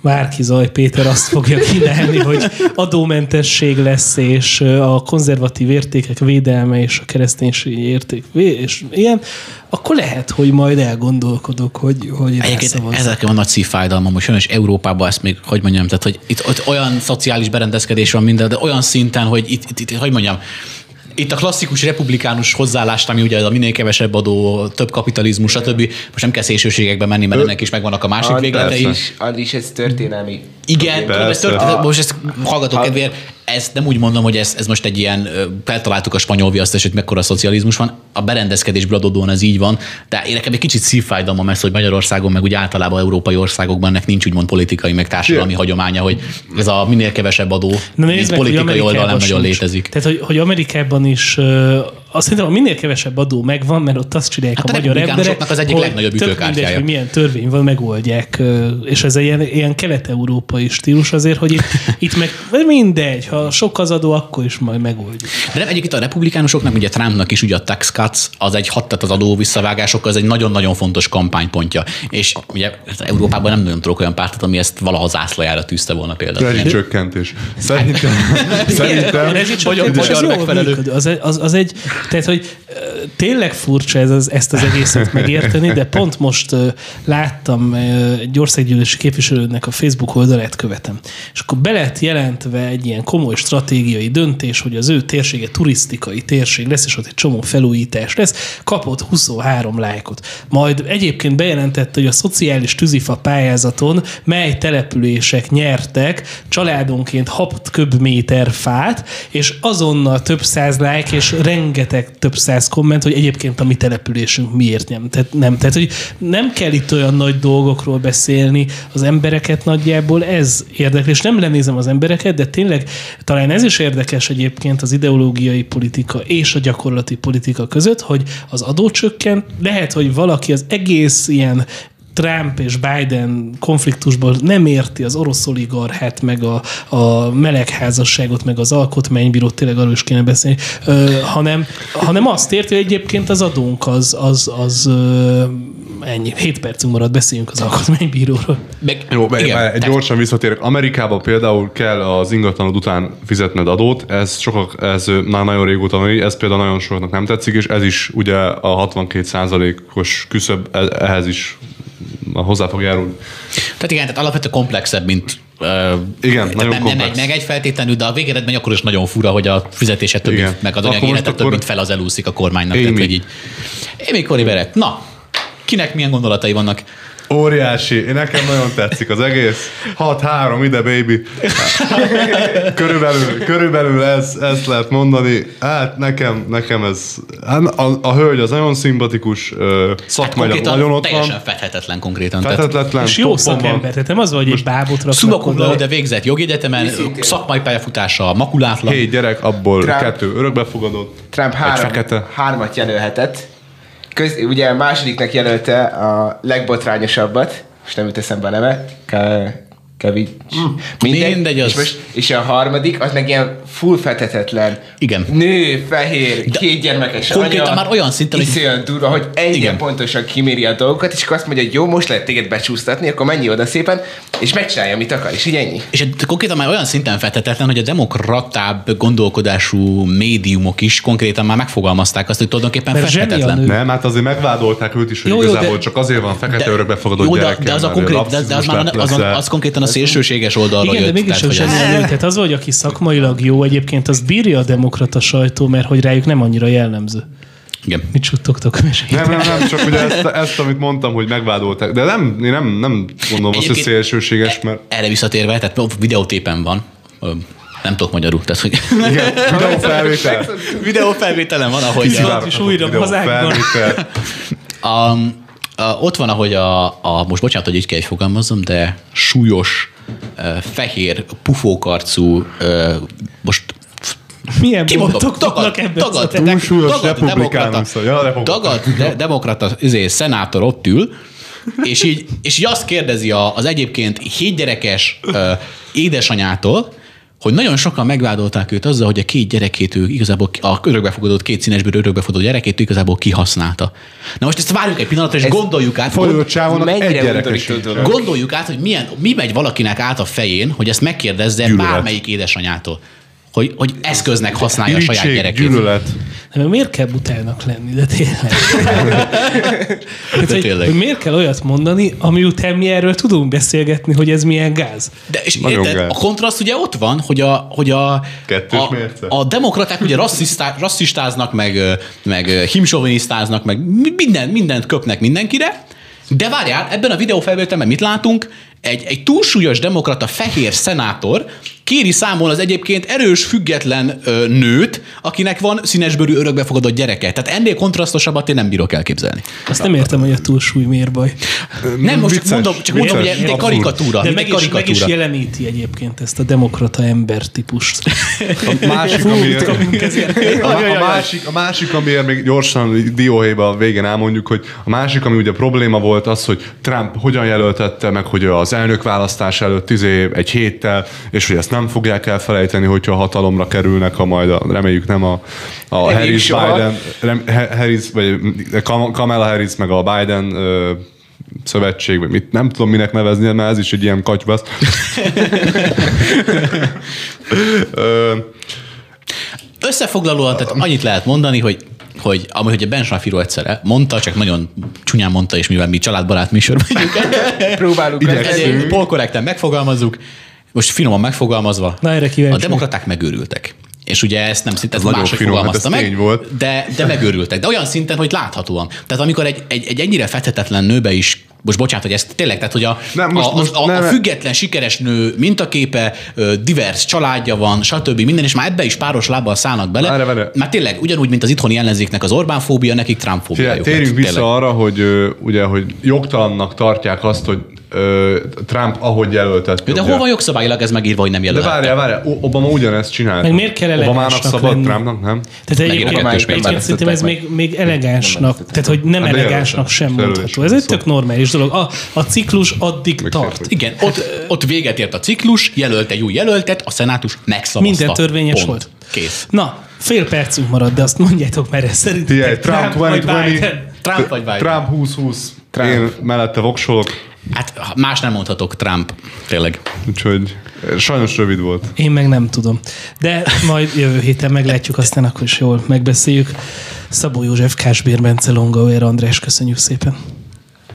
Márki Zaj Péter azt fogja kínálni, hogy adómentesség lesz, és a konzervatív értékek védelme, és a kereszténység érték, és ilyen, akkor lehet, hogy majd elgondolkodok, hogy, hogy Egyébként rászavazzak. ezek a nagy szívfájdalmam, hogy sajnos Európában ezt még, hogy mondjam, tehát hogy itt ott olyan szociális berendezkedés van minden, de olyan szinten, hogy itt, itt, itt hogy mondjam, itt a klasszikus republikánus hozzáállást, ami ugye a minél kevesebb adó, több kapitalizmus, stb. Most nem kell szélsőségekbe menni, mert ennek is megvannak a másik végletei. az is- Az is ez történelmi. Igen, ez Persze. történet, most ezt hallgatok Ha- kedvéért, ezt nem úgy mondom, hogy ez, ez most egy ilyen, feltaláltuk a spanyol viaszt, hogy mekkora szocializmus van, a berendezkedésből adódóan ez így van, de én nekem egy kicsit szívfájdalmam ez, hogy Magyarországon, meg úgy általában európai országokban ennek nincs úgymond politikai, meg társadalmi hagyománya, hogy ez a minél kevesebb adó, Na nézd meg, politikai oldal nem nagyon sincs. létezik. Tehát, hogy, hogy Amerikában is azt hiszem, hogy minél kevesebb adó megvan, mert ott azt csinálják Hát a a magyar emberek, az egyik hogy legnagyobb ütőkártyája. mindegy, hogy milyen törvény van, megoldják. És ez egy ilyen, ilyen kelet-európai stílus azért, hogy itt, itt meg mindegy, ha sok az adó, akkor is majd megoldjuk. De nem, egyébként a republikánusoknak, ugye Trumpnak is ugye a tax cuts, az egy hat, tehát az adó visszavágások, az egy nagyon-nagyon fontos kampánypontja. És ugye Európában nem nagyon tudok olyan pártot, ami ezt valaha zászlajára tűzte volna például. Rezsicsökkentés. Szerintem, A szerintem, rezsicsökkentés magyar az megfelelő. Az, az, az egy, tehát, hogy tényleg furcsa ez az, ezt az egészet megérteni, de pont most láttam egy országgyűlési képviselőnek a Facebook oldalát követem. És akkor be lett jelentve egy ilyen komoly stratégiai döntés, hogy az ő térsége turisztikai térség lesz, és ott egy csomó felújítás lesz. Kapott 23 lájkot. Majd egyébként bejelentette, hogy a szociális tűzifa pályázaton mely települések nyertek családonként 6 köbméter fát, és azonnal több száz lájk, és rengeteg több száz komment, hogy egyébként a mi településünk miért nem. Tehát, nem. Tehát, hogy nem kell itt olyan nagy dolgokról beszélni, az embereket nagyjából ez érdekli, és nem lenézem az embereket, de tényleg talán ez is érdekes egyébként az ideológiai politika és a gyakorlati politika között, hogy az adócsökken, lehet, hogy valaki az egész ilyen Trump és Biden konfliktusból nem érti az orosz oligarchát, meg a, a melegházasságot, meg az alkotmánybírót, tényleg arról is kéne beszélni, ö, hanem, hanem azt érti, hogy egyébként az adónk az, az, az ö, ennyi. 7 percünk marad, beszéljünk az alkotmánybíróról. Meg, Jó, igen, igen, egy tehát- gyorsan visszatérek. Amerikában például kell az ingatlanod után fizetned adót, ez sokak, ez már nagyon régóta van, ez például nagyon sokaknak nem tetszik, és ez is ugye a 62%-os küszöb e- ehhez is hozzá fog járulni. Tehát igen, tehát alapvetően komplexebb, mint Uh, Igen, nagyon nem, nem komplex. egy, meg egy feltétlenül, de a végeredmény akkor is nagyon fura, hogy a fizetése több, Igen. meg az Akkor anyagi élete több, mint fel az elúszik a kormánynak. Amy. Tehát, hogy így. Barrett. Na, kinek milyen gondolatai vannak Óriási. Én nekem nagyon tetszik az egész. 6-3, ide baby. Körülbelül, körülbelül ez, ezt lehet mondani. Hát nekem, nekem ez... Hát a, a hölgy az nagyon szimpatikus, ö, szakmailag Konkrétan nagyon ott van. teljesen fethetetlen konkrétan. Fethetetlen, És jó van. szakember, tehát nem az, hogy egy bábot raknak laude végzett jogegyetemen, Őszintén. szakmai pályafutása, makulátlan. Hét gyerek, abból Trump. kettő örökbefogadott. Trump három, hármat jelölhetett. Köz, ugye másodiknak jelölte a legbotrányosabbat, most nem jut eszembe a neve, Kevics. Mindegy, mindegy, az- és, most, és a harmadik, az meg ilyen full fetetetlen. Igen. Nő, fehér, De két gyermekes konkrétan anya. már olyan szinten, hogy- iszonyat durva, hogy ennyire Igen. pontosan kiméri a dolgokat, és akkor azt mondja, hogy jó, most lehet téged becsúsztatni, akkor menj oda szépen, és megcsinálja, amit akar, és így ennyi. És konkrétan már olyan szinten fethetetlen, hogy a demokratább gondolkodású médiumok is konkrétan már megfogalmazták azt, hogy tulajdonképpen Mert fethetetlen. Nem, hát azért megvádolták őt is, hogy Jó, jó, igazából de- csak azért van fekete örökbefogadott jó, de, de, az a konkrét, de, de az, már az, lesz-e. az konkrétan a szélsőséges oldalról Igen, de jött. mégis tehát, sem nő. Tehát az, hogy aki szakmailag jó, egyébként azt bírja a demokrata sajtó, mert hogy rájuk nem annyira jellemző. Igen. Mit suttogtok? Nem, nem, nem, csak ugye ezt, ezt, amit mondtam, hogy megvádolták. De nem, én nem, nem gondolom azt, hogy szélsőséges, mert Erre visszatérve, tehát videótépen van, nem tudok magyarul, tehát hogy igen, videófelvétel. videófelvételen van, ahogy Szilárd is újra hazánkban. Videófelvétel. Ott van, ahogy a, a, most bocsánat, hogy így kell, hogy fogalmazom, de súlyos, fehér, pufókarcú, most Milyen Kimondom, mondatok tagad, vannak ebben? tagad, Szóval tagad, republikánus, demokrata, ja, republikánus. tagad, de, demokrata izé, szenátor ott ül, és így, és így azt kérdezi a, az egyébként hétgyerekes ö, édesanyától, hogy nagyon sokan megvádolták őt azzal, hogy a két gyerekét ő igazából, a örökbefogadott, két színesből örökbefogadott gyerekét ő igazából kihasználta. Na most ezt várjuk egy pillanatra, és gondoljuk át, csávónak egy. Gondoljuk át, hogy milyen, mi megy valakinek át a fején, hogy ezt megkérdezze Gyűlölet. bármelyik édesanyától. Hogy, hogy eszköznek használja a saját gyerekét. gyűlölet. Nem, miért kell butának lenni, de tényleg. Hát, hogy, tényleg. hogy miért kell olyat mondani, ami után mi erről tudunk beszélgetni, hogy ez milyen gáz. De és Nagyon érted, gáz. a kontraszt ugye ott van, hogy a, hogy a, Kettős a, mérce. a demokraták ugye rasszistá, rasszistáznak, meg, meg himsovinisztáznak, meg mi- minden, mindent köpnek mindenkire, de várjál, ebben a videófelvételben mit látunk? Egy, egy túlsúlyos demokrata fehér szenátor kéri számon az egyébként erős, független ö, nőt, akinek van színesbőrű örökbefogadott gyereke. Tehát ennél kontrasztosabbat én nem bírok elképzelni. Azt nem értem, hogy a túlsúly miért baj. Nem, most Vicces, mondom, csak mondom, hogy egy karikatúra. De meg is, meg is karikatúra. jeleníti egyébként ezt a demokrata ember típust. A másik, amiért, a, a, másik, a másik, amiért még gyorsan dióhéjba a végén elmondjuk, hogy a másik, ami ugye probléma volt az, hogy Trump hogyan jelöltette meg, hogy az elnökválasztás előtt izé egy héttel, és hogy ezt nem fogják elfelejteni, hogyha hatalomra kerülnek, a majd a, reméljük nem a, a Harris soha. Biden, rem, Harris, vagy Kam- Kamala Harris meg a Biden ö, szövetség, vagy mit, nem tudom minek nevezni, mert ez is egy ilyen katyvasz. Összefoglalóan, tehát annyit lehet mondani, hogy hogy amúgy, hogy a Ben Shapiro egyszer mondta, csak nagyon csúnyán mondta, és mivel mi családbarát műsor vagyunk, Próbálunk polkorrekten megfogalmazzuk, most finoman megfogalmazva, Na, erre kíváncsi a demokraták megőrültek. És ugye ezt nem szinte, nagyon máshogy finom, hát fogalmazta ez meg, tény volt. De, de megőrültek. De olyan szinten, hogy láthatóan. Tehát amikor egy, egy, egy ennyire fethetetlen nőbe is most bocsánat, hogy ezt tényleg, tehát hogy a, Nem, most- a, most a, nem- a független sikeres nő mintaképe, divers családja van, stb. minden, és már ebbe is páros lábbal szállnak bele. Várj, várj. Már tényleg ugyanúgy, mint az itthoni ellenzéknek az Orbán fóbia, nekik Trump fóbiájuk. térjünk vissza tényleg. arra, hogy ugye, hogy jogtalannak tartják azt, hogy ö, Trump ahogy jelöltett. De hol van jogszabályilag ez megírva, hogy nem De jelölt? várjál, várjál, O- Obama ugyanezt csinálta. Meg miért kell Obamának szabad, lenni? Trumpnak nem? Tehát Megint egyébként, szerintem ez még, még elegánsnak, tehát hogy nem Hát de elegánsnak sem mondható. Ez egy tök normális dolog. A, a ciklus addig tart. Igen, ott, ott véget ért a ciklus, jelölt egy új jelöltet, a szenátus megszavazta. Minden törvényes Pont. volt. Kész. Na, fél percünk maradt, de azt mondjátok, mert ez szerintem Trump vagy 2020. Biden. Trump vagy Biden? Trump 2020. Trump. Én mellette voksolok, Hát más nem mondhatok, Trump. Tényleg. úgyhogy sajnos rövid volt. Én meg nem tudom. De majd jövő héten meglátjuk, aztán akkor is jól megbeszéljük. Szabó József, Kásbér, Bence, Longauer, András, köszönjük szépen.